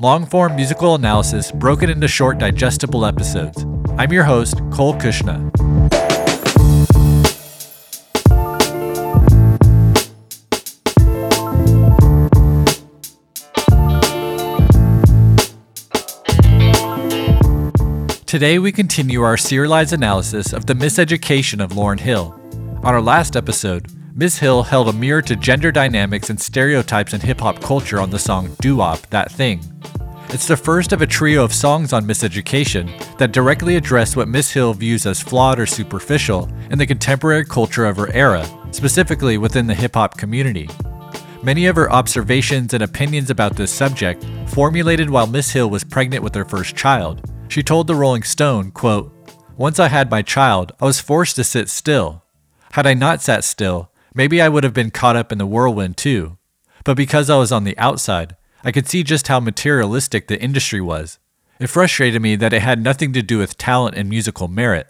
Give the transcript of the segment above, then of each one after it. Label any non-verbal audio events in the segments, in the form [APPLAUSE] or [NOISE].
long form musical analysis broken into short, digestible episodes. I'm your host, Cole Cuchna. Today, we continue our serialized analysis of the miseducation of Lauryn Hill. On our last episode, Ms. Hill held a mirror to gender dynamics and stereotypes in hip hop culture on the song Doo Wop, That Thing. It's the first of a trio of songs on miseducation that directly address what Miss Hill views as flawed or superficial in the contemporary culture of her era, specifically within the hip hop community. Many of her observations and opinions about this subject formulated while Miss Hill was pregnant with her first child, she told the Rolling Stone, quote, Once I had my child, I was forced to sit still. Had I not sat still, maybe I would have been caught up in the whirlwind too. But because I was on the outside, I could see just how materialistic the industry was. It frustrated me that it had nothing to do with talent and musical merit.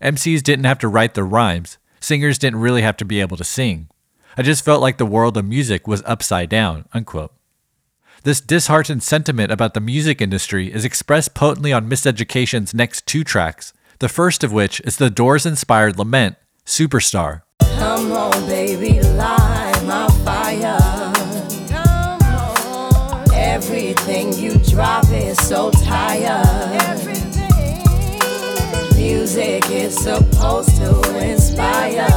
MCs didn't have to write the rhymes, singers didn't really have to be able to sing. I just felt like the world of music was upside down. Unquote. This disheartened sentiment about the music industry is expressed potently on Miseducation's next two tracks, the first of which is the Doors inspired lament, Superstar. Come on, baby, light my fire. Everything you drop is so tired. Music is. Supposed to inspire.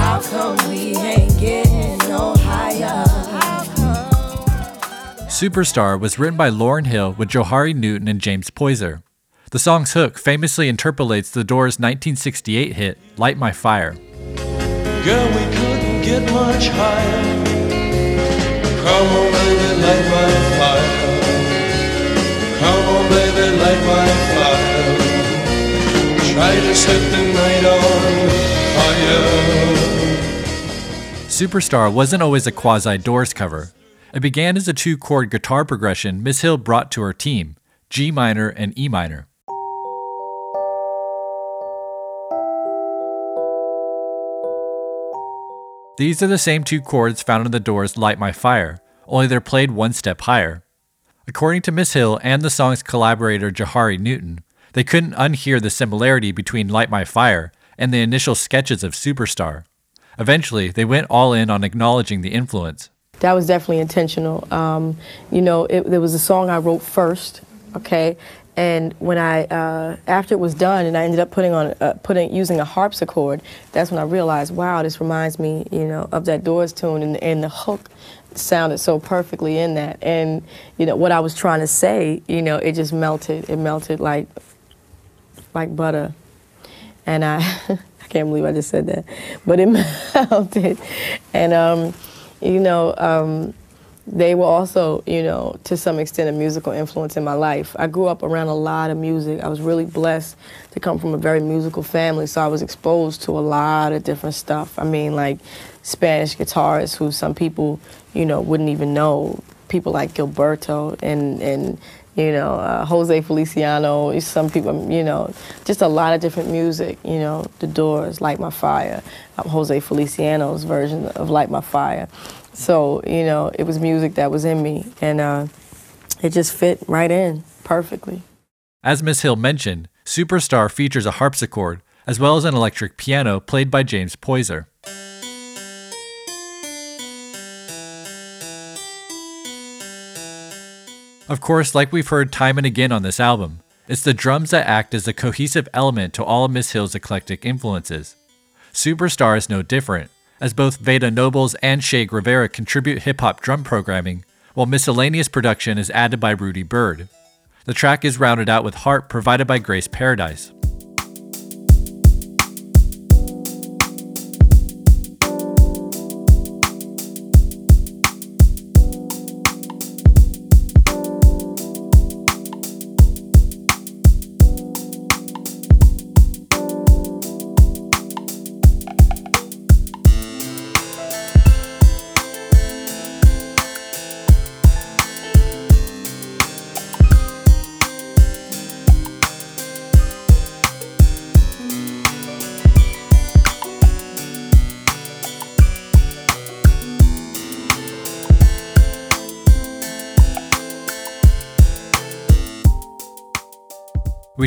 How come we ain't getting no higher? Superstar was written by Lauryn Hill with Johari Newton and James Poyser. The song's hook famously interpolates the Doors' 1968 hit, Light My Fire. Girl, we couldn't get much higher. Come on, baby, light my fire. Come on, baby, light my fire. Try to set the night on fire. Superstar wasn't always a quasi Doors cover. It began as a two chord guitar progression Miss Hill brought to her team G minor and E minor. These are the same two chords found in the Doors' Light My Fire, only they're played one step higher. According to Miss Hill and the song's collaborator Johari Newton, they couldn't unhear the similarity between Light My Fire and the initial sketches of Superstar. Eventually, they went all in on acknowledging the influence. That was definitely intentional. Um, you know, it, there was a song I wrote first, okay, and when I uh, after it was done, and I ended up putting on uh, putting using a harpsichord. That's when I realized, wow, this reminds me, you know, of that Doors tune, and, and the hook sounded so perfectly in that. And you know what I was trying to say, you know, it just melted. It melted like like butter, and I [LAUGHS] I can't believe I just said that, but it [LAUGHS] melted, and um you know, um, they were also, you know, to some extent a musical influence in my life. I grew up around a lot of music. I was really blessed to come from a very musical family, so I was exposed to a lot of different stuff. I mean, like Spanish guitarists who some people, you know, wouldn't even know. People like Gilberto and and you know, uh, Jose Feliciano, some people, you know, just a lot of different music, you know, The Doors, Light My Fire, um, Jose Feliciano's version of Light My Fire. So, you know, it was music that was in me, and uh, it just fit right in perfectly. As Miss Hill mentioned, Superstar features a harpsichord as well as an electric piano played by James Poyser. Of course, like we've heard time and again on this album, it's the drums that act as the cohesive element to all of Miss Hill's eclectic influences. Superstar is no different, as both Vada Nobles and Shea Rivera contribute hip hop drum programming, while miscellaneous production is added by Rudy Byrd. The track is rounded out with Harp provided by Grace Paradise.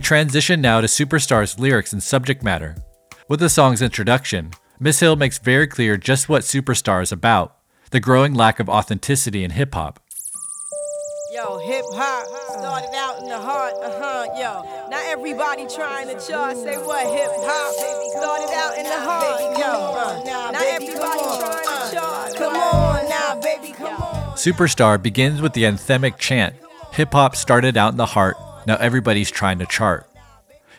Transition now to Superstar's lyrics and subject matter. With the song's introduction, Miss Hill makes very clear just what Superstar is about the growing lack of authenticity in hip hop. Yo, hip hop started out in the heart, uh huh, yo. Not everybody trying to charge, say what hip hop started out in the heart, yo. Now everybody trying to chart. Come on now, baby, come on. Superstar begins with the anthemic chant Hip hop started out in the heart, now everybody's trying to chart.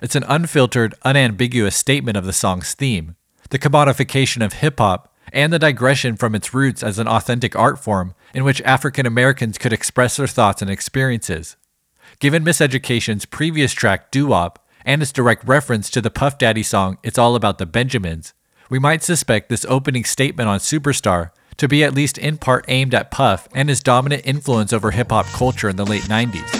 It's an unfiltered, unambiguous statement of the song's theme, the commodification of hip hop, and the digression from its roots as an authentic art form in which African Americans could express their thoughts and experiences. Given Miseducation's previous track, Doo Wop, and its direct reference to the Puff Daddy song It's All About the Benjamins, we might suspect this opening statement on Superstar to be at least in part aimed at Puff and his dominant influence over hip hop culture in the late 90s.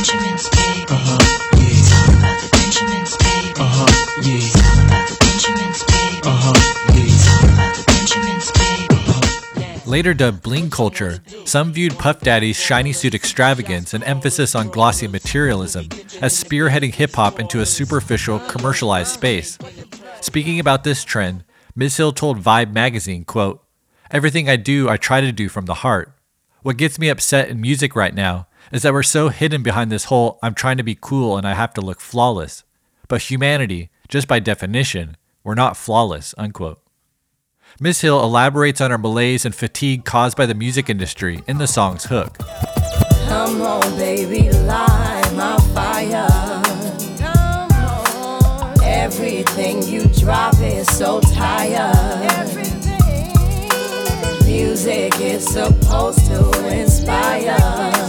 Benjamins, baby. Uh-huh, yeah. It's all about the Benjamins, baby. Uh-huh, yeah. It's all about the Benjamins, baby. Uh-huh, yeah. It's all about the Benjamins, baby. Uh-huh. Later dubbed bling culture, some viewed Puff Daddy's shiny suit extravagance and emphasis on glossy materialism as spearheading hip hop into a superficial, commercialized space. Speaking about this trend, Miss Hill told Vibe magazine, quote, Everything I do, I try to do from the heart. What gets me upset in music right now is that we're so hidden behind this whole I'm trying to be cool and I have to look flawless. But humanity, just by definition, we're not flawless, unquote. Miss Hill elaborates on her malaise and fatigue caused by the music industry in the song's hook. Come on, baby, light my fire. Come on. Everything you drop is so tired. Everything. Music is supposed to inspire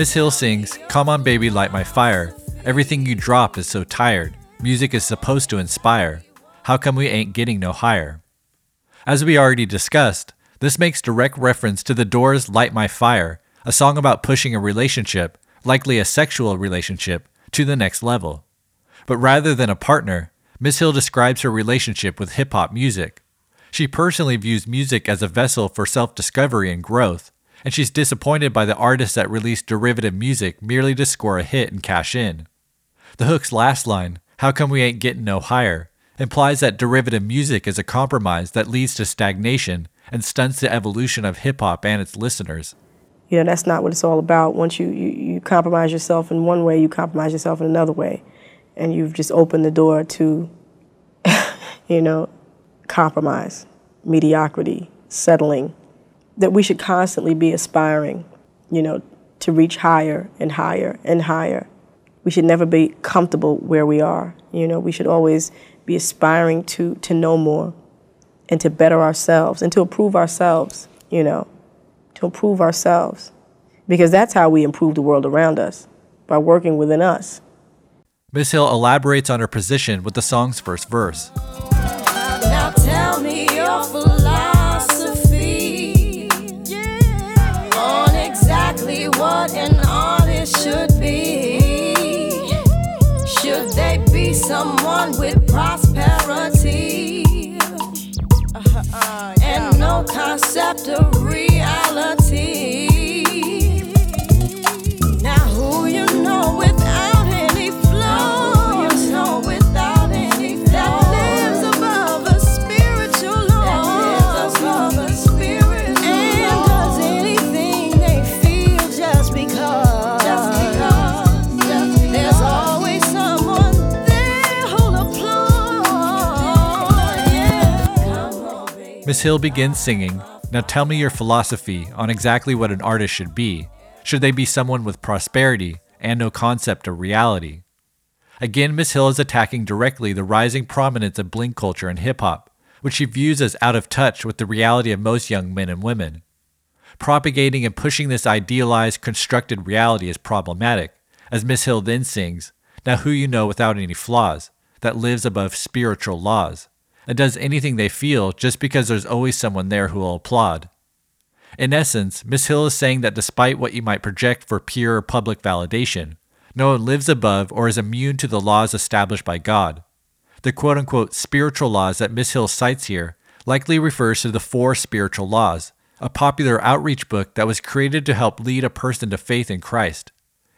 Miss Hill sings, Come on, baby, light my fire. Everything you drop is so tired. Music is supposed to inspire. How come we ain't getting no higher? As we already discussed, this makes direct reference to The Doors' Light My Fire, a song about pushing a relationship, likely a sexual relationship, to the next level. But rather than a partner, Miss Hill describes her relationship with hip hop music. She personally views music as a vessel for self discovery and growth, and she's disappointed by the artists that release derivative music merely to score a hit and cash in. The hook's last line, How come we ain't getting no higher? implies that derivative music is a compromise that leads to stagnation and stunts the evolution of hip hop and its listeners. You know, that's not what it's all about. Once you, you, you compromise yourself in one way, you compromise yourself in another way. And you've just opened the door to, [LAUGHS] you know, compromise, mediocrity, settling, that we should constantly be aspiring, you know, to reach higher and higher and higher. We should never be comfortable where we are. You know, we should always be aspiring to, to know more and to better ourselves and to improve ourselves, you know, to improve ourselves. Because that's how we improve the world around us, by working within us. Miss Hill elaborates on her position with the song's first verse. and all it should be. Should they be someone with prosperity uh-huh, uh, uh, yeah. and no concept of reason? Hill begins singing. Now tell me your philosophy on exactly what an artist should be. Should they be someone with prosperity and no concept of reality? Again, Miss Hill is attacking directly the rising prominence of bling culture and hip hop, which she views as out of touch with the reality of most young men and women. Propagating and pushing this idealized, constructed reality is problematic, as Miss Hill then sings, Now who you know without any flaws, that lives above spiritual laws, and does anything they feel just because there's always someone there who will applaud. In essence, Miss Hill is saying that despite what you might project for pure public validation, no one lives above or is immune to the laws established by God. The quote unquote spiritual laws that Miss Hill cites here likely refers to the Four Spiritual Laws, a popular outreach book that was created to help lead a person to faith in Christ.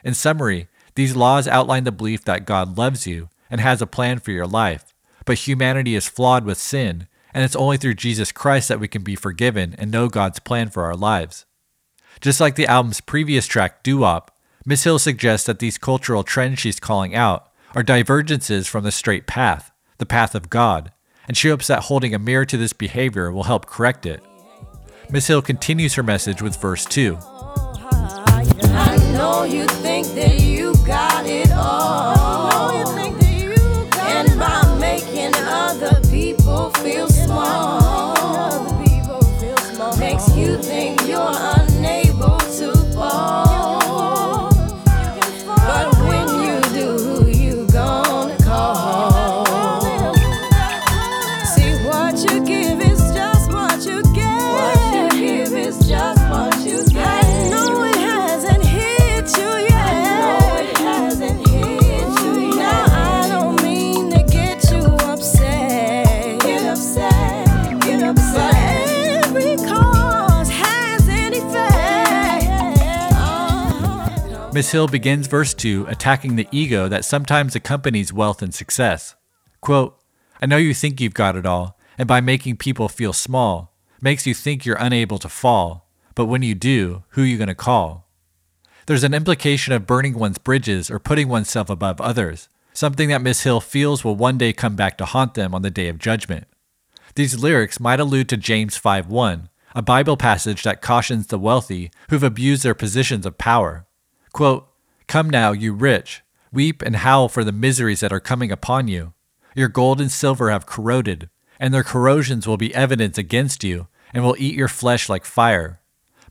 In summary, these laws outline the belief that God loves you and has a plan for your life, but humanity is flawed with sin, and it's only through Jesus Christ that we can be forgiven and know God's plan for our lives. Just like the album's previous track, Doo Wop, Miss Hill suggests that these cultural trends she's calling out are divergences from the straight path, the path of God, and she hopes that holding a mirror to this behavior will help correct it. Miss Hill continues her message with verse 2. Miss Hill begins verse 2 attacking the ego that sometimes accompanies wealth and success. Quote, I know you think you've got it all, and by making people feel small, makes you think you're unable to fall. But when you do, who are you going to call? There's an implication of burning one's bridges or putting oneself above others, something that Miss Hill feels will one day come back to haunt them on the day of judgment. These lyrics might allude to James 5:1, a Bible passage that cautions the wealthy who've abused their positions of power. Quote, Come now, you rich, weep and howl for the miseries that are coming upon you. Your gold and silver have corroded, and their corrosions will be evidence against you, and will eat your flesh like fire.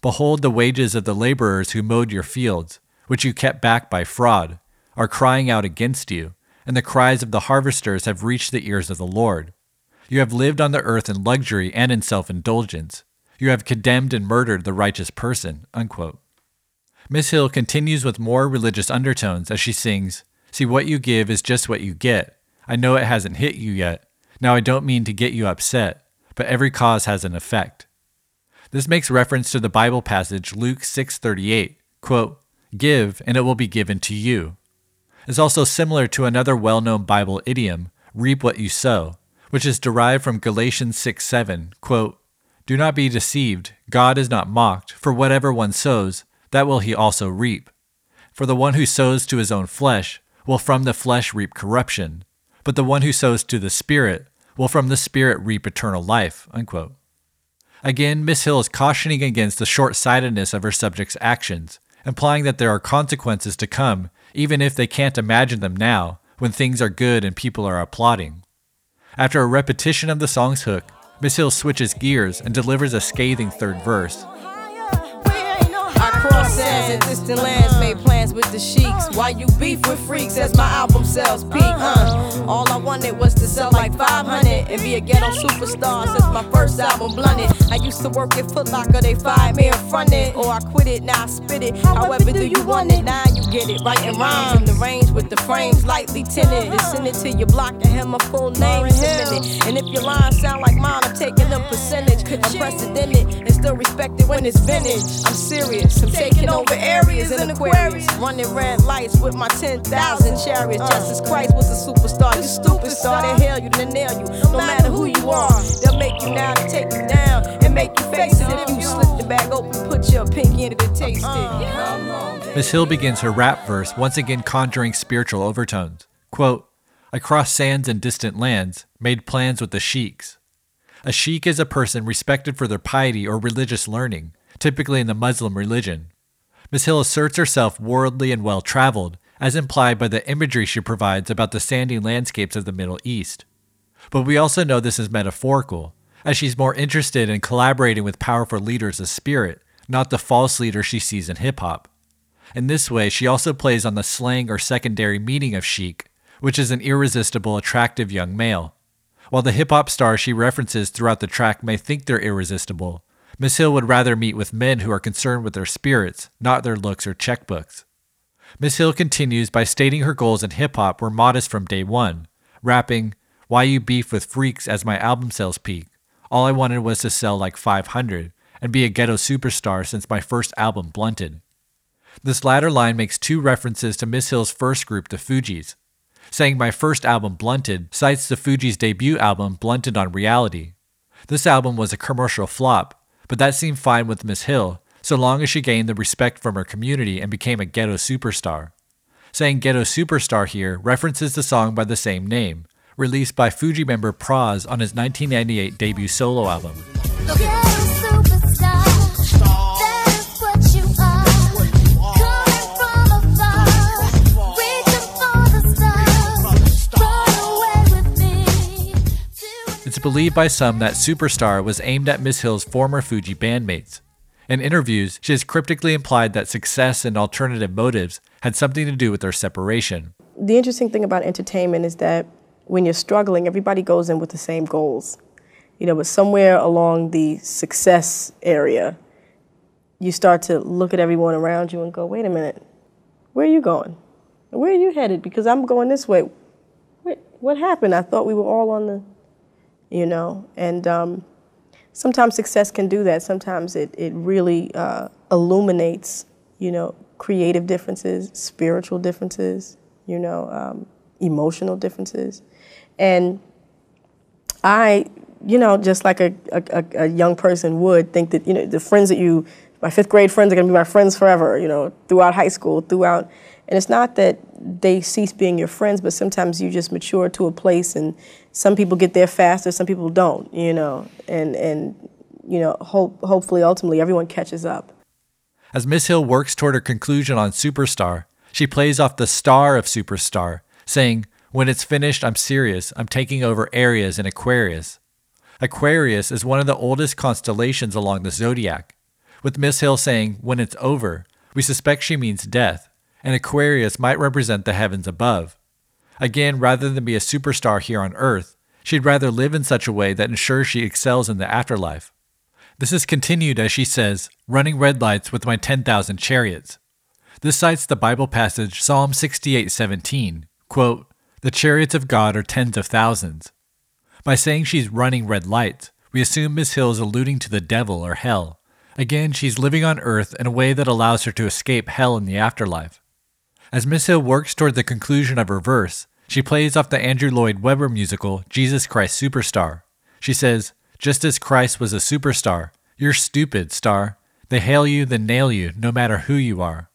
Behold, the wages of the laborers who mowed your fields, which you kept back by fraud, are crying out against you, and the cries of the harvesters have reached the ears of the Lord. You have lived on the earth in luxury and in self indulgence. You have condemned and murdered the righteous person. Unquote. Miss Hill continues with more religious undertones as she sings, See, what you give is just what you get. I know it hasn't hit you yet. Now, I don't mean to get you upset, but every cause has an effect. This makes reference to the Bible passage Luke 6:38, quote, "Give and it will be given to you." It's also similar to another well-known Bible idiom, reap what you sow, which is derived from Galatians 6:7, quote, "Do not be deceived, God is not mocked, for whatever one sows, that will he also reap. For the one who sows to his own flesh will from the flesh reap corruption, but the one who sows to the Spirit will from the Spirit reap eternal life. Unquote. Again, Miss Hill is cautioning against the short sightedness of her subject's actions, implying that there are consequences to come, even if they can't imagine them now, when things are good and people are applauding. After a repetition of the song's hook, Miss Hill switches gears and delivers a scathing third verse. I cross Across sands and distant lands, made plans with the sheiks. Why you beef with freaks as my album sells peak, huh? All I wanted was to sell like 500 and be a ghetto superstar since my first album blunted. I used to work at Foot Locker, they fired me and it. Or I quit it, now I spit it. However, do you want it? Now you get it. Writing rhymes in the range with the frames lightly tinted. And send it to your block and have my full name submitted. And if your lines sound like mine, I'm taking a percentage. Unprecedented and still respected when it's vintage. I'm serious, I'm taking over areas in Aquarius. Running red lights with my 10,000 chariots. Uh. Justice Christ was a superstar. You stupid star, they hail you, they nail you. No matter who you are, they'll make you now to take you down and make you face it. If you slip the bag open, put your pinky in it and taste it. Uh-huh. Miss Hill begins her rap verse, once again conjuring spiritual overtones. Quote, I crossed sands and distant lands, made plans with the sheiks. A sheik is a person respected for their piety or religious learning, typically in the Muslim religion. Miss Hill asserts herself worldly and well traveled, as implied by the imagery she provides about the sandy landscapes of the Middle East. But we also know this is metaphorical, as she's more interested in collaborating with powerful leaders of spirit, not the false leader she sees in hip hop. In this way, she also plays on the slang or secondary meaning of chic, which is an irresistible, attractive young male. While the hip hop stars she references throughout the track may think they're irresistible, Miss Hill would rather meet with men who are concerned with their spirits, not their looks or checkbooks. Miss Hill continues by stating her goals in hip hop were modest from day one, rapping, Why You Beef with Freaks as my album sales peak. All I wanted was to sell like 500 and be a ghetto superstar since my first album, Blunted. This latter line makes two references to Miss Hill's first group, the Fugees. Saying my first album, Blunted, cites the Fugees' debut album, Blunted on Reality. This album was a commercial flop, but that seemed fine with Miss Hill, so long as she gained the respect from her community and became a ghetto superstar. Saying ghetto superstar here references the song by the same name, released by Fugee member Pras on his 1998 debut solo album. Believed by some that Superstar was aimed at Miss Hill's former Fugee bandmates. In interviews, she has cryptically implied that success and alternative motives had something to do with their separation. The interesting thing about entertainment is that when you're struggling, everybody goes in with the same goals. You know, but somewhere along the success area, you start to look at everyone around you and go, wait a minute, where are you going? Where are you headed? Because I'm going this way. What happened? I thought we were all on the, you know, and um, sometimes success can do that. Sometimes it, it really uh, illuminates, you know, creative differences, spiritual differences, you know, um, emotional differences. And I, you know, just like a, a, a young person would think that, you know, the friends that you, my fifth grade friends are going to be my friends forever, you know, throughout high school, throughout. And it's not that they cease being your friends, but sometimes you just mature to a place and some people get there faster, some people don't, you know, and, and you know, hope, hopefully, ultimately, everyone catches up. As Miss Hill works toward her conclusion on Superstar, she plays off the star of Superstar, saying, When it's finished, I'm serious. I'm taking over areas in Aquarius. Aquarius is one of the oldest constellations along the zodiac. With Miss Hill saying, When it's over, we suspect she means death, and Aquarius might represent the heavens above. Again, rather than be a superstar here on Earth, she'd rather live in such a way that ensures she excels in the afterlife. This is continued as she says, running red lights with my 10,000 chariots. This cites the Bible passage Psalm 68:17, quote, "The chariots of God are tens of thousands." By saying she's running red lights, we assume Miss Hill is alluding to the devil or hell. Again, she's living on earth in a way that allows her to escape hell in the afterlife. As Miss Hill works toward the conclusion of her verse, she plays off the Andrew Lloyd Webber musical Jesus Christ Superstar. She says, Just as Christ was a superstar, you're stupid, star. They hail you, then nail you, no matter who you are.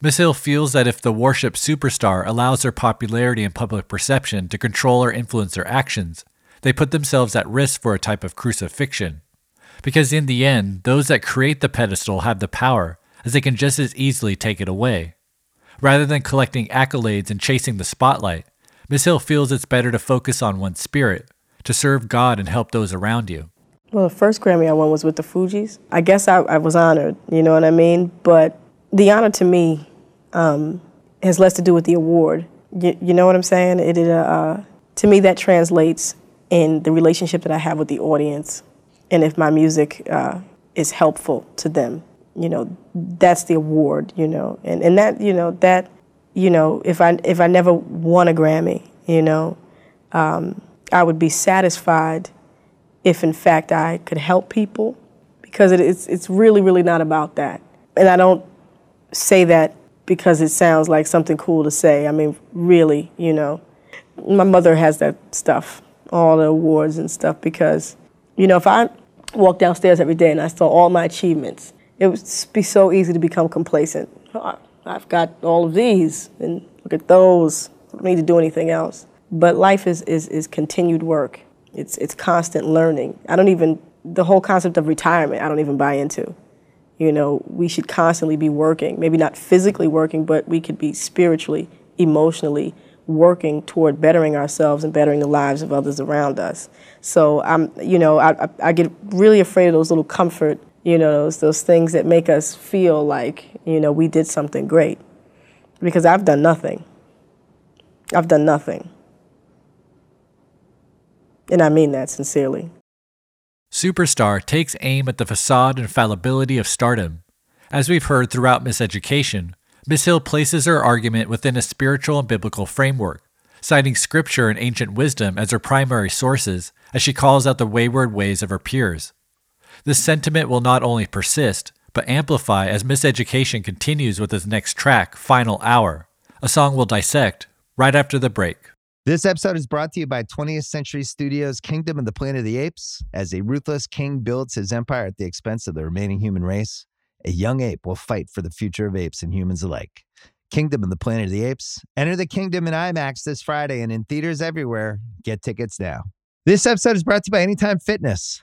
Miss Hill feels that if the worship superstar allows their popularity and public perception to control or influence their actions, they put themselves at risk for a type of crucifixion. Because in the end, those that create the pedestal have the power, as they can just as easily take it away. Rather than collecting accolades and chasing the spotlight, Miss Hill feels it's better to focus on one's spirit, to serve God and help those around you. Well, the first Grammy I won was with the Fugees. I guess I, I was honored, you know what I mean? But the honor to me um, has less to do with the award. You, you know what I'm saying? It, it uh, to me that translates in the relationship that I have with the audience, and if my music uh, is helpful to them, you know, that's the award. You know, and and that you know that you know if I if I never won a Grammy, you know, um, I would be satisfied if in fact I could help people because it, it's it's really really not about that. And I don't say that because it sounds like something cool to say. I mean, really, you know, my mother has that stuff, all the awards and stuff because, you know, if I walked downstairs every day and I saw all my achievements, it would be so easy to become complacent. Oh, I've got all of these and look at those. I don't need to do anything else. But life is, is, is continued work. It's, it's constant learning. I don't even, the whole concept of retirement, I don't even buy into. You know, we should constantly be working, maybe not physically working, but we could be spiritually, emotionally working toward bettering ourselves and bettering the lives of others around us. So I'm, you know, I, I, I get really afraid of those little comfort, you know, those, those things that make us feel like, you know, we did something great. Because I've done nothing. I've done nothing. And I mean that sincerely. Superstar takes aim at the facade and fallibility of stardom. As we've heard throughout Miseducation, Miss Hill places her argument within a spiritual and biblical framework, citing scripture and ancient wisdom as her primary sources as she calls out the wayward ways of her peers. This sentiment will not only persist, but amplify as Miseducation continues with its next track, Final Hour, a song we'll dissect right after the break. This episode is brought to you by 20th Century Studios' Kingdom of the Planet of the Apes. As a ruthless king builds his empire at the expense of the remaining human race, a young ape will fight for the future of apes and humans alike. Kingdom of the Planet of the Apes. Enter the kingdom in IMAX this Friday and in theaters everywhere. Get tickets now. This episode is brought to you by Anytime Fitness.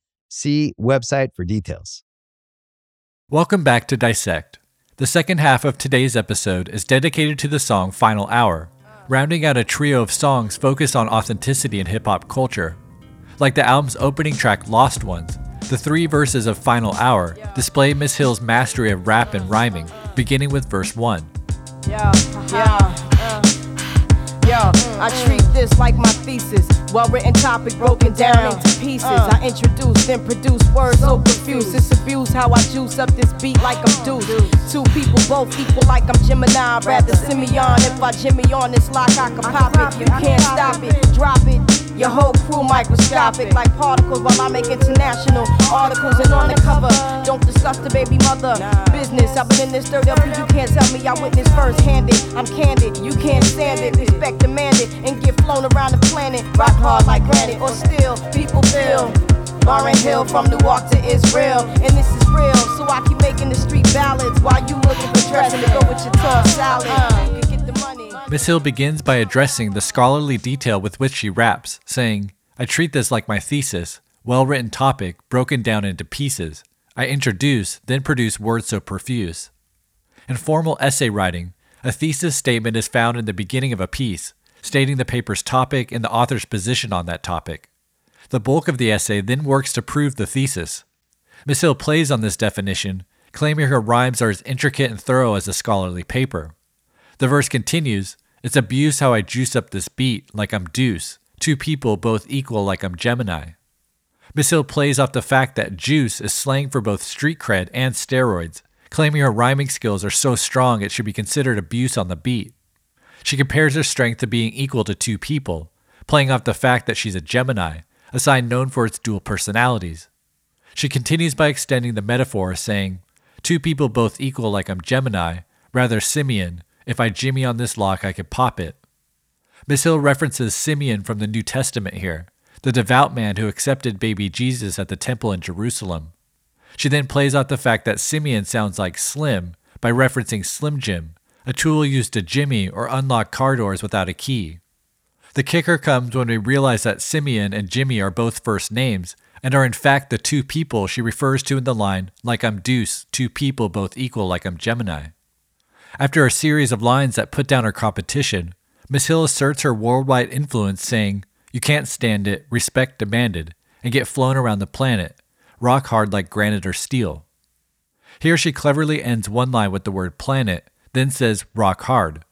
See website for details. Welcome back to Dissect. The second half of today's episode is dedicated to the song Final Hour rounding out a trio of songs focused on authenticity in hip hop culture. Like the album's opening track Lost Ones, the three verses of Final Hour display Miss Hill's mastery of rap and rhyming, beginning with verse 1. Yeah, yeah, uh, I treat this like my thesis. Well written topic broken down into pieces. I introduce, then produce words so profuse. It's abuse how I juice up this beat like I'm Deuce. Two people both equal like I'm Gemini. Rather Simeon. If I Jimmy on this lock, I can pop it. You can't stop it. Drop it. Your whole crew microscopic like particles while I make international articles and on the cover. Don't discuss the baby mother business. I've been in this dirt LP, you can't tell me I witnessed first handed. I'm candid, you can't stand it. Respect demanded and get flown around the planet. Rock hard like granite or still, people feel. Lauryn Hill from Newark to Israel, and this is real. So I keep making the street ballads while you looking for dressing to go with your tossed salad. You Miss Hill begins by addressing the scholarly detail with which she raps, saying, I treat this like my thesis, well written topic broken down into pieces. I introduce, then produce words so profuse. In formal essay writing, a thesis statement is found in the beginning of a piece, stating the paper's topic and the author's position on that topic. The bulk of the essay then works to prove the thesis. Miss Hill plays on this definition, claiming her rhymes are as intricate and thorough as a scholarly paper. The verse continues, It's abuse how I juice up this beat like I'm Deuce, two people both equal like I'm Gemini. Miss Hill plays off the fact that juice is slang for both street cred and steroids, claiming her rhyming skills are so strong it should be considered abuse on the beat. She compares her strength to being equal to two people, playing off the fact that she's a Gemini, a sign known for its dual personalities. She continues by extending the metaphor, saying, Two people both equal like I'm Gemini, rather Simeon, if I jimmy on this lock, I could pop it. Miss Hill references Simeon from the New Testament here, the devout man who accepted baby Jesus at the temple in Jerusalem. She then plays out the fact that Simeon sounds like Slim by referencing Slim Jim, a tool used to jimmy or unlock car doors without a key. The kicker comes when we realize that Simeon and Jimmy are both first names and are in fact the two people she refers to in the line, like I'm Deuce, two people both equal like I'm Gemini. After a series of lines that put down her competition, Miss Hill asserts her worldwide influence, saying, You can't stand it, respect demanded, and get flown around the planet, rock hard like granite or steel. Here she cleverly ends one line with the word planet, then says rock hard.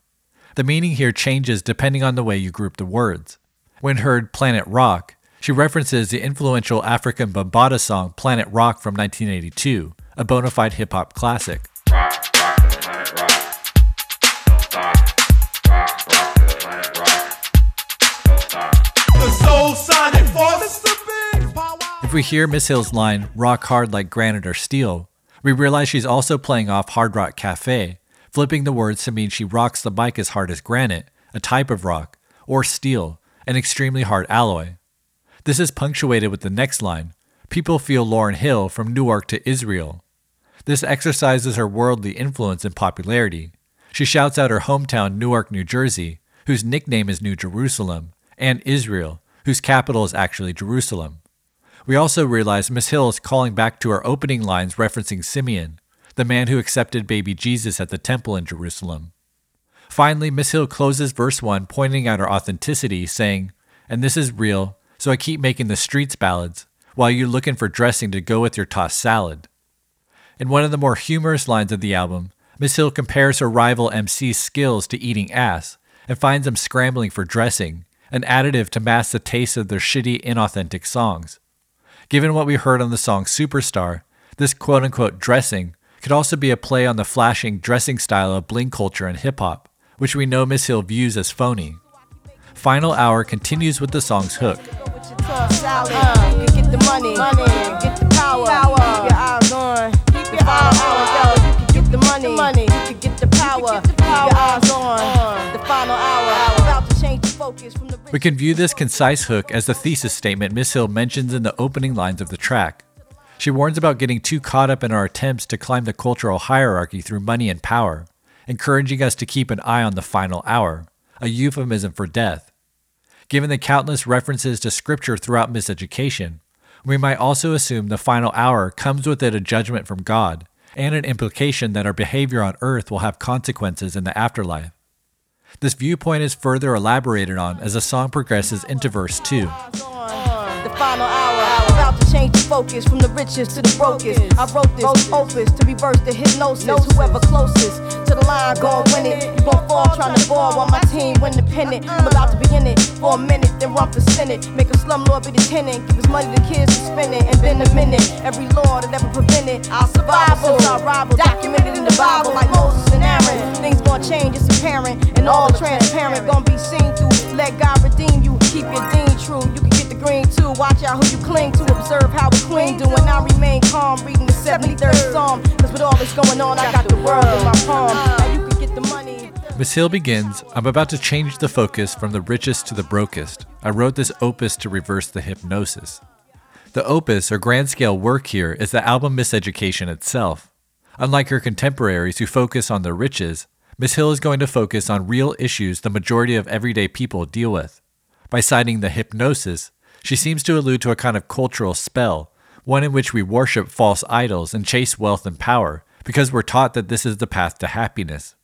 The meaning here changes depending on the way you group the words. When heard Planet Rock, she references the influential Afrika Bambaataa song Planet Rock from 1982, a bona fide hip hop classic. If we hear Miss Hill's line, rock hard like granite or steel, we realize she's also playing off Hard Rock Cafe, flipping the words to mean she rocks the bike as hard as granite, a type of rock, or steel, an extremely hard alloy. This is punctuated with the next line People feel Lauryn Hill from Newark to Israel. This exercises her worldly influence and popularity. She shouts out her hometown, Newark, New Jersey, whose nickname is New Jerusalem, and Israel, whose capital is actually Jerusalem. We also realize Miss Hill is calling back to her opening lines referencing Simeon, the man who accepted baby Jesus at the temple in Jerusalem. Finally, Miss Hill closes verse 1 pointing out her authenticity, saying, And this is real, so I keep making the streets ballads, while you're looking for dressing to go with your tossed salad. In one of the more humorous lines of the album, Miss Hill compares her rival MC's skills to eating ass and finds them scrambling for dressing, an additive to mask the taste of their shitty, inauthentic songs. Given what we heard on the song Superstar, this quote unquote dressing could also be a play on the flashing dressing style of bling culture and hip hop, which we know Miss Hill views as phony. Final Hour continues with the song's hook. We can view this concise hook as the thesis statement Miss Hill mentions in the opening lines of the track. She warns about getting too caught up in our attempts to climb the cultural hierarchy through money and power, encouraging us to keep an eye on the final hour, a euphemism for death. Given the countless references to scripture throughout miseducation, we might also assume the final hour comes with it a judgment from God and an implication that our behavior on earth will have consequences in the afterlife. This viewpoint is further elaborated on as the song progresses into verse 2. The final hour, about to change the focus from the richest to the brokest. I wrote this opus to reverse the hypnosis. Whoever closest to the line, win it. You gon' fall trying to ball while my team win the pennant. I'm about to be in it for a minute, then run for senate. Make a slumlord be the tenant. Give money to kids to spend it. And then a minute, every law that ever prevented. Rival. Documented in the Bible like. Change, it's apparent. And all transparent, gon' be seen through. Let God redeem you. Keep your dean true. You can get the green too. Watch out who you cling to. Observe how a queen do. I remain calm, reading the 73rd Psalm. Cause with all this going on, I got the world in my palm. Now you can get the money. Miss Hill begins I'm about to change the focus from the richest to the brokest. I wrote this opus to reverse the hypnosis. The opus, or grand scale work here, is the album Miseducation itself. Unlike her contemporaries who focus on the riches, Miss Hill is going to focus on real issues the majority of everyday people deal with. By citing the hypnosis, she seems to allude to a kind of cultural spell, one in which we worship false idols and chase wealth and power because we're taught that this is the path to happiness.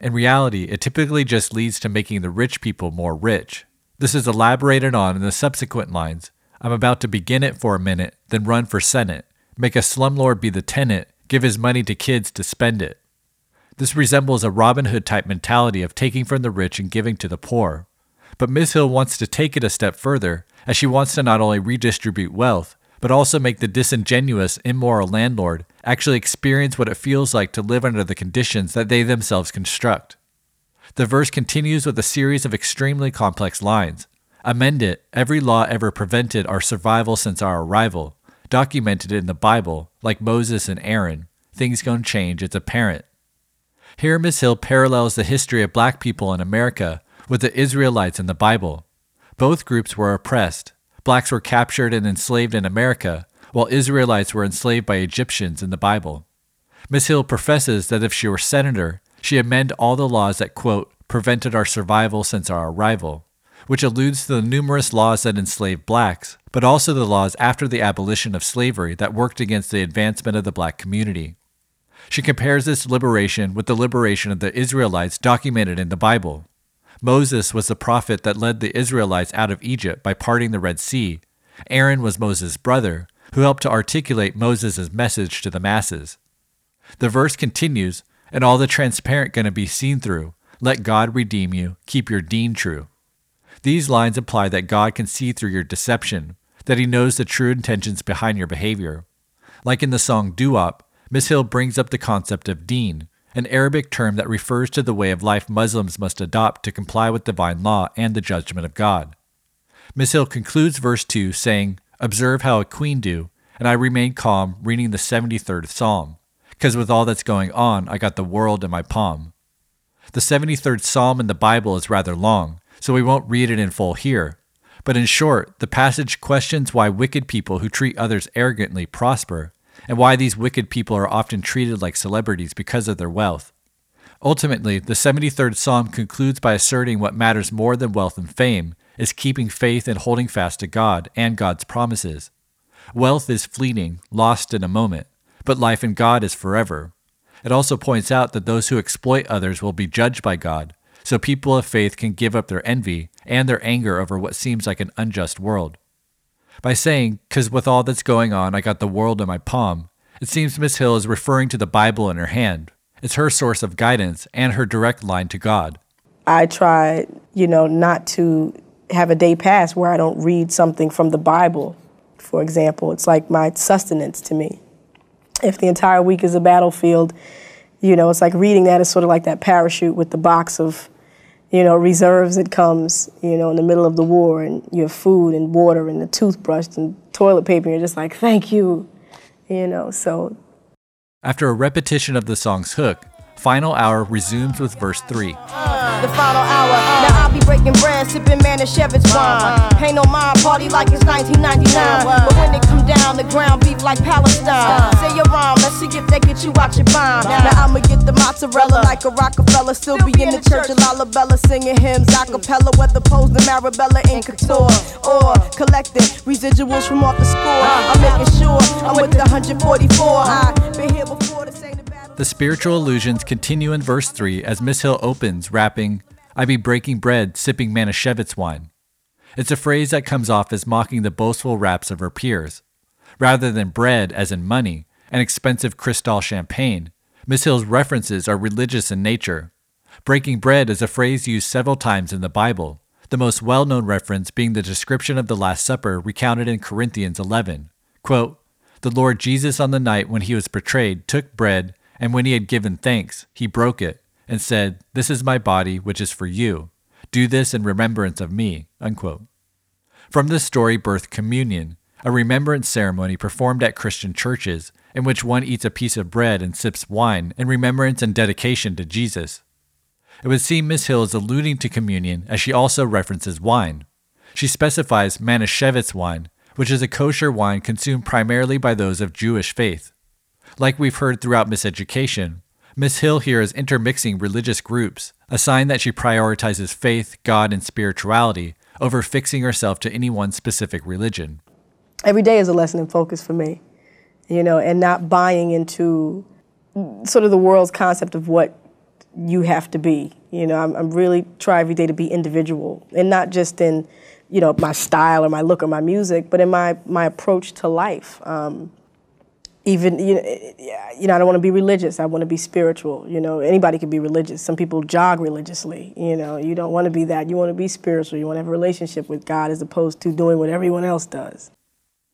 In reality, it typically just leads to making the rich people more rich. This is elaborated on in the subsequent lines I'm about to begin it for a minute, then run for Senate, make a slumlord be the tenant, give his money to kids to spend it. This resembles a Robin Hood type mentality of taking from the rich and giving to the poor. But Miss Hill wants to take it a step further, as she wants to not only redistribute wealth, but also make the disingenuous, immoral landlord actually experience what it feels like to live under the conditions that they themselves construct. The verse continues with a series of extremely complex lines. Amend it, every law ever prevented our survival since our arrival, documented in the Bible, like Moses and Aaron. Things gonna change, it's apparent. Here, Miss Hill parallels the history of black people in America with the Israelites in the Bible. Both groups were oppressed. Blacks were captured and enslaved in America, while Israelites were enslaved by Egyptians in the Bible. Miss Hill professes that if she were senator, She amend all the laws that, quote, prevented our survival since our arrival, which alludes to the numerous laws that enslaved blacks, but also the laws after the abolition of slavery that worked against the advancement of the black community. She compares this liberation with the liberation of the Israelites documented in the Bible. Moses was the prophet that led the Israelites out of Egypt by parting the Red Sea. Aaron was Moses' brother, who helped to articulate Moses' message to the masses. The verse continues, and all the transparent going to be seen through. Let God redeem you, keep your dean true. These lines imply that God can see through your deception, that he knows the true intentions behind your behavior. Like in the song Doo-Wop, Miss Hill brings up the concept of deen, an Arabic term that refers to the way of life Muslims must adopt to comply with divine law and the judgment of God. Miss Hill concludes verse 2 saying, Observe how a queen do, and I remain calm reading the 73rd Psalm, because with all that's going on, I got the world in my palm. The 73rd Psalm in the Bible is rather long, so we won't read it in full here. But in short, the passage questions why wicked people who treat others arrogantly prosper and why these wicked people are often treated like celebrities because of their wealth. Ultimately, the 73rd Psalm concludes by asserting what matters more than wealth and fame is keeping faith and holding fast to God and God's promises. Wealth is fleeting, lost in a moment, but life in God is forever. It also points out that those who exploit others will be judged by God, so people of faith can give up their envy and their anger over what seems like an unjust world. By saying, because with all that's going on, I got the world in my palm, it seems Miss Hill is referring to the Bible in her hand. It's her source of guidance and her direct line to God. I try, you know, not to have a day pass where I don't read something from the Bible, for example. It's like my sustenance to me. If the entire week is a battlefield, you know, it's like reading that is sort of like that parachute with the box of you know, reserves that comes, you know, in the middle of the war and you have food and water and a toothbrush and toilet paper. And you're just like, thank you, you know, so. After a repetition of the song's hook, Final Hour resumes with verse 3. Uh, the final hour. Now I'll be breaking bread, sipping Manischewitz wine. Ain't no mind, party like it's 1999. But when they come down, the ground beef like Palestine. Say your rhyme, let's see if they get you out your mind. Now I'ma get the mozzarella like a Rockefeller. Still be in the church of Lalibela singing hymns a cappella. Whether posed in Mirabella in couture or collecting residuals from off the score. I'm making sure I'm with the 144. I've been here before to say the spiritual illusions continue in verse 3 as Miss Hill opens, rapping, I be breaking bread, sipping Manischewitz wine. It's a phrase that comes off as mocking the boastful raps of her peers. Rather than bread, as in money, and expensive Cristal champagne, Miss Hill's references are religious in nature. Breaking bread is a phrase used several times in the Bible, the most well known reference being the description of the Last Supper recounted in Corinthians 11. Quote, the Lord Jesus, on the night when he was betrayed, took bread, and when he had given thanks, he broke it, and said, This is my body, which is for you. Do this in remembrance of me. Unquote. From this story birthed communion, a remembrance ceremony performed at Christian churches, in which one eats a piece of bread and sips wine in remembrance and dedication to Jesus. It would seem Miss Hill is alluding to communion as she also references wine. She specifies Manischewitz wine, which is a kosher wine consumed primarily by those of Jewish faith. Like we've heard throughout Miseducation, Miss Hill here is intermixing religious groups, a sign that she prioritizes faith, God, and spirituality over fixing herself to any one specific religion. Every day is a lesson in focus for me, you know, and not buying into sort of the world's concept of what you have to be. You know, I'm, I'm really try every day to be individual and not just in, you know, my style or my look or my music, but in my, my approach to life. Um, even you know, eh, eh, you know, I don't want to be religious. I want to be spiritual. You know, anybody can be religious. Some people jog religiously. You know, you don't want to be that. You want to be spiritual. You want to have a relationship with God as opposed to doing what everyone else does.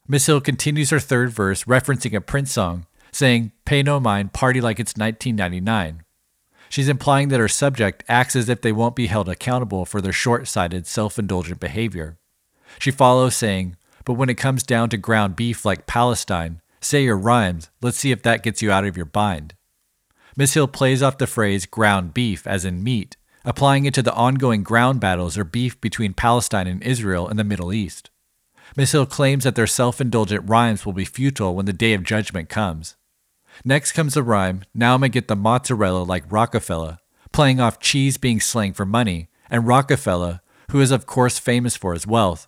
Miss Hill continues her third verse, referencing a Prince song, saying, "Pay no mind, party like it's 1999." She's implying that her subject acts as if they won't be held accountable for their short-sighted, self-indulgent behavior. She follows saying, "But when it comes down to ground beef like Palestine." Say your rhymes. Let's see if that gets you out of your bind. Miss Hill plays off the phrase ground beef, as in meat, applying it to the ongoing ground battles or beef between Palestine and Israel in the Middle East. Miss Hill claims that their self indulgent rhymes will be futile when the day of judgment comes. Next comes the rhyme, now I'ma get the mozzarella like Rockefeller, playing off cheese being slang for money, and Rockefeller, who is of course famous for his wealth.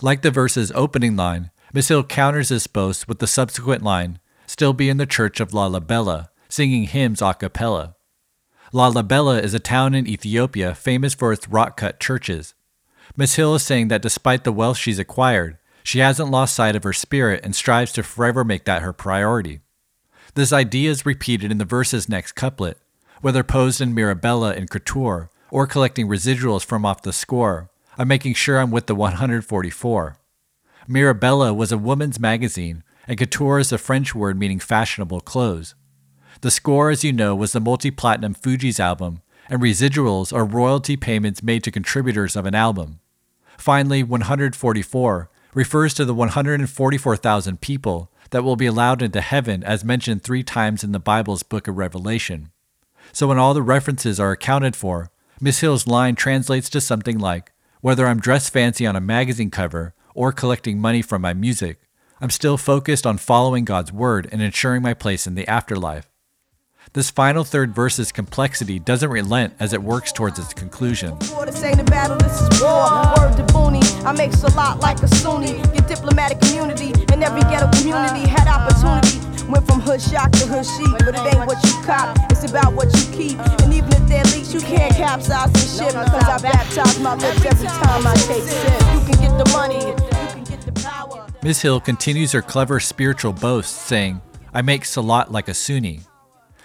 Like the verse's opening line, Miss Hill counters this boast with the subsequent line, still be in the church of La Lalibela, singing hymns a cappella. La Lalibela is a town in Ethiopia famous for its rock cut churches. Miss Hill is saying that despite the wealth she's acquired, she hasn't lost sight of her spirit and strives to forever make that her priority. This idea is repeated in the verse's next couplet, whether posed in Mirabella in Couture or collecting residuals from off the score. I'm making sure I'm with the 144. Mirabella was a woman's magazine, and couture is a French word meaning fashionable clothes. The score, as you know, was the multi platinum Fugees' album, and residuals are royalty payments made to contributors of an album. Finally, 144 refers to the 144,000 people that will be allowed into heaven as mentioned three times in the Bible's book of Revelation. So when all the references are accounted for, Miss Hill's line translates to something like Whether I'm dressed fancy on a magazine cover or collecting money from my music, I'm still focused on following God's word and ensuring my place in the afterlife. This final third verse's complexity doesn't relent as it works towards its conclusion. I a lot like a Sunni. Your diplomatic community and every ghetto community had opportunity. Went from Hoodstock to hood chic, but it ain't what you cop, it's about what you keep. And even if there leaks, you can't capsize the ship. Cause I baptize my lips every time I take. Ms. Hill continues her clever spiritual boast, saying, I make salat like a Sunni.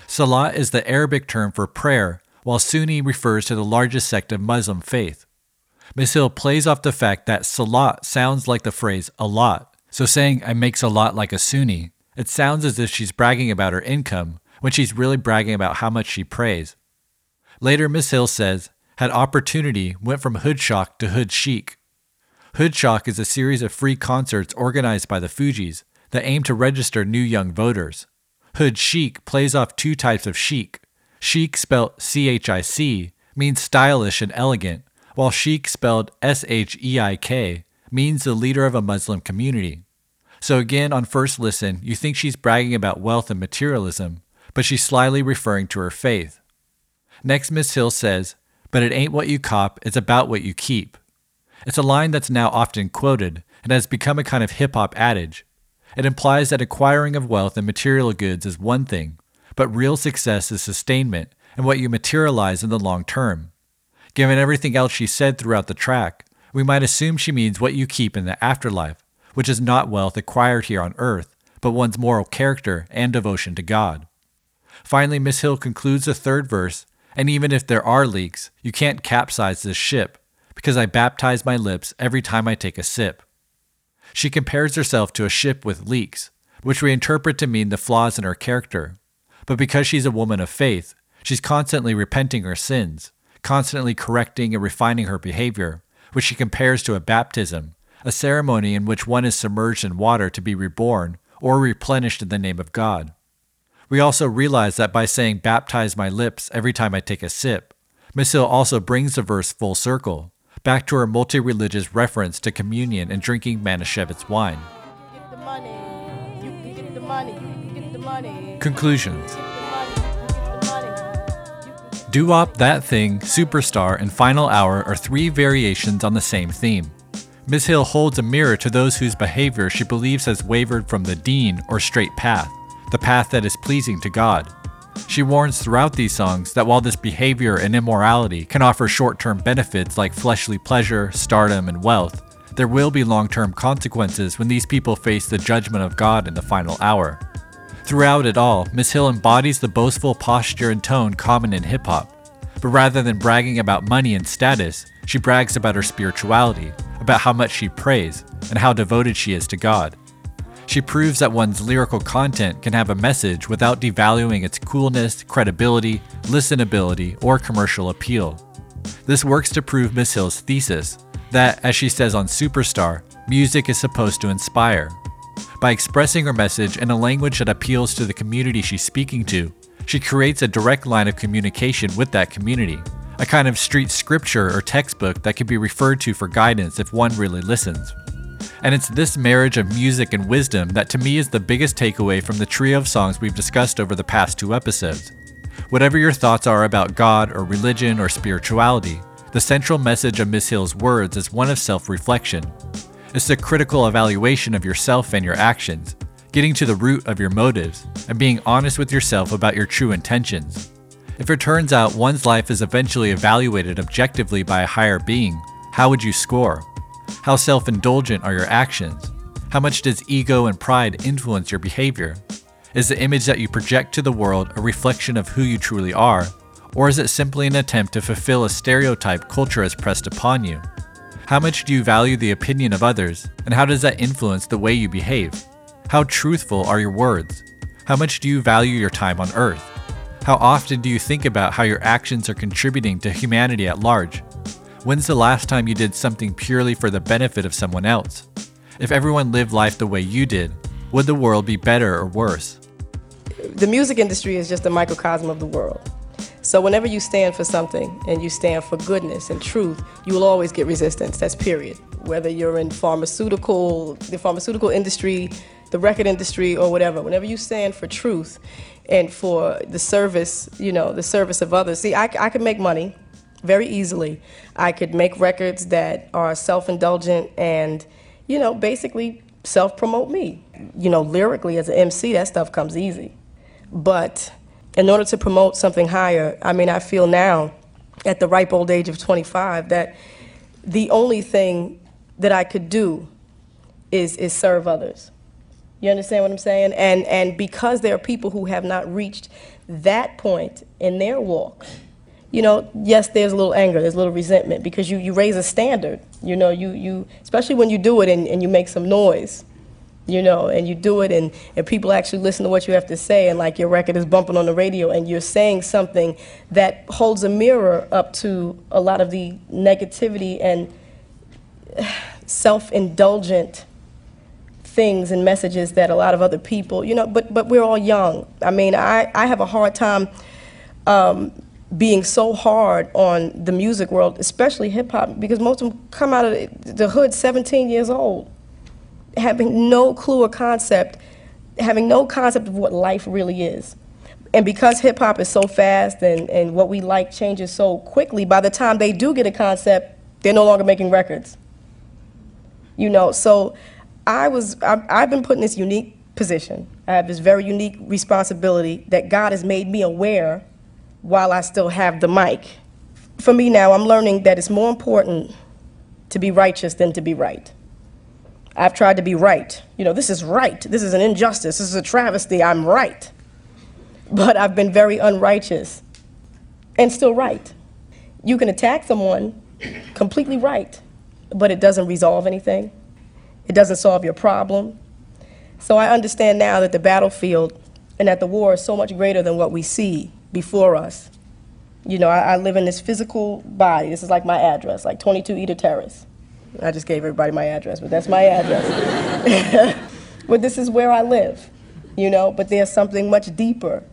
Salat is the Arabic term for prayer, while Sunni refers to the largest sect of Muslim faith. Ms. Hill plays off the fact that salat sounds like the phrase a lot, so saying I make salat like a Sunni, it sounds as if she's bragging about her income when she's really bragging about how much she prays. Later, Ms. Hill says, had opportunity went from Hoodstock to hood chic. Hoodstock is a series of free concerts organized by the Fugees that aim to register new young voters. Hood chic plays off two types of chic. Chic, spelled C H I C, means stylish and elegant, while sheik, spelled S H E I K, means the leader of a Muslim community. So, again, on first listen, you think she's bragging about wealth and materialism, but she's slyly referring to her faith. Next, Miss Hill says, But it ain't what you cop, it's about what you keep. It's a line that's now often quoted and has become a kind of hip hop adage. It implies that acquiring of wealth and material goods is one thing, but real success is sustainment and what you materialize in the long term. Given everything else she said throughout the track, we might assume she means what you keep in the afterlife, which is not wealth acquired here on earth, but one's moral character and devotion to God. Finally, Miss Hill concludes the third verse, and even if there are leaks, you can't capsize this ship, because I baptize my lips every time I take a sip. She compares herself to a ship with leaks, which we interpret to mean the flaws in her character. But because she's a woman of faith, she's constantly repenting her sins, constantly correcting and refining her behavior, which she compares to a baptism, a ceremony in which one is submerged in water to be reborn or replenished in the name of God. We also realize that by saying, Baptize my lips every time I take a sip, Miss Hill also brings the verse full circle, back to her multi religious reference to communion and drinking Manischewitz wine. Conclusions Doo Wop, That Thing, Superstar, and Final Hour are three variations on the same theme. Ms. Hill holds a mirror to those whose behavior she believes has wavered from the deen or straight path, the path that is pleasing to God. She warns throughout these songs that while this behavior and immorality can offer short term benefits like fleshly pleasure, stardom, and wealth, there will be long term consequences when these people face the judgment of God in the final hour. Throughout it all, Miss Hill embodies the boastful posture and tone common in hip hop. But rather than bragging about money and status, she brags about her spirituality, about how much she prays, and how devoted she is to God. She proves that one's lyrical content can have a message without devaluing its coolness, credibility, listenability, or commercial appeal. This works to prove Miss Hill's thesis that, as she says on Superstar, music is supposed to inspire. By expressing her message in a language that appeals to the community she's speaking to, she creates a direct line of communication with that community, a kind of street scripture or textbook that can be referred to for guidance if one really listens. And it's this marriage of music and wisdom that to me is the biggest takeaway from the trio of songs we've discussed over the past two episodes. Whatever your thoughts are about God or religion or spirituality, the central message of Miss Hill's words is one of self reflection. It's a critical evaluation of yourself and your actions, getting to the root of your motives, and being honest with yourself about your true intentions. If it turns out one's life is eventually evaluated objectively by a higher being, how would you score? How self indulgent are your actions? How much does ego and pride influence your behavior? Is the image that you project to the world a reflection of who you truly are? Or is it simply an attempt to fulfill a stereotype culture has pressed upon you? How much do you value the opinion of others, and how does that influence the way you behave? How truthful are your words? How much do you value your time on earth? How often do you think about how your actions are contributing to humanity at large? When's the last time you did something purely for the benefit of someone else? If everyone lived life the way you did, would the world be better or worse? the music industry is just a microcosm of the world. So whenever you stand for something and you stand for goodness and truth, you will always get resistance. That's period. Whether you're in pharmaceutical, the pharmaceutical industry, the record industry, or whatever. Whenever you stand for truth and for the service, you know, the service of others. See, I, I could make money very easily. I could make records that are self-indulgent and, you know, basically self-promote me. You know, lyrically as an MC, that stuff comes easy. But in order to promote something higher, I mean, I feel now, at the ripe old age of 25, that the only thing that I could do is, is serve others. You understand what I'm saying? And, and because there are people who have not reached that point in their walk, you know, yes, there's a little anger, there's a little resentment because you, you raise a standard. You know, you, you especially when you do it and, and you make some noise you know, and you do it and, and people actually listen to what you have to say and like your record is bumping on the radio and you're saying something that holds a mirror up to a lot of the negativity and [SIGHS] self-indulgent things and messages that a lot of other people, you know, but, but we're all young. I mean, I, I have a hard time um, being so hard on the music world, especially hip hop, because most of them come out of the hood 17 years old having no clue or concept, having no concept of what life really is. And because hip hop is so fast and, and what we like changes so quickly, by the time they do get a concept, they're no longer making records. You know, so I was, I've, I've been put in this unique position. I have this very unique responsibility that God has made me aware while I still have the mic. For me now, I'm learning that it's more important to be righteous than to be right. I've tried to be right. You know, this is right. This is an injustice. This is a travesty. I'm right. But I've been very unrighteous and still right. You can attack someone completely right, but it doesn't resolve anything. It doesn't solve your problem. So I understand now that the battlefield and that the war is so much greater than what we see before us. You know, I, I live in this physical body. This is like my address, like 22 Eder Terrace. I just gave everybody my address, but that's my address. [LAUGHS] but this is where I live, you know, but there's something much deeper.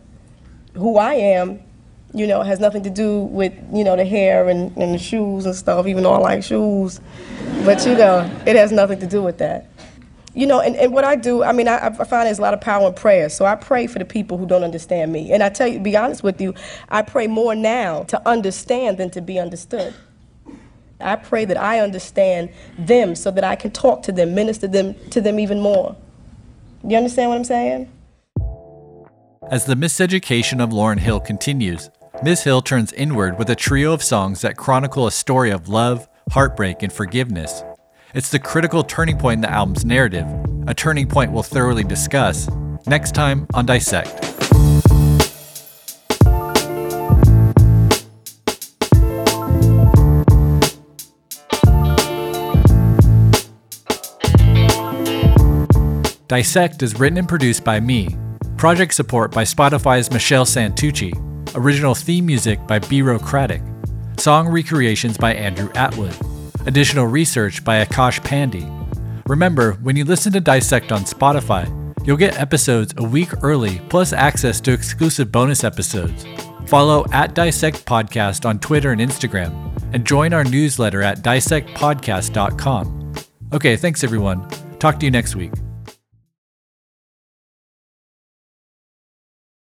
Who I am, you know, has nothing to do with, you know, the hair and, and the shoes and stuff, even though I like shoes. But, you know, it has nothing to do with that. You know, and, and what I do, I mean, I, I find there's a lot of power in prayer. So I pray for the people who don't understand me. And I tell you, to be honest with you, I pray more now to understand than to be understood. I pray that I understand them so that I can talk to them, minister them to them even more. You understand what I'm saying? As the miseducation of Lauryn Hill continues, Miss Hill turns inward with a trio of songs that chronicle a story of love, heartbreak, and forgiveness. It's the critical turning point in the album's narrative, a turning point we'll thoroughly discuss next time on Dissect. Dissect is written and produced by me. Project support by Spotify's Michelle Santucci. Original theme music by Bureaucratic. Song recreations by Andrew Atwood. Additional research by Akash Pandey. Remember, when you listen to Dissect on Spotify, you'll get episodes a week early plus access to exclusive bonus episodes. Follow at Dissect Podcast on Twitter and Instagram, and join our newsletter at dissectpodcast.com. Okay, thanks everyone. Talk to you next week.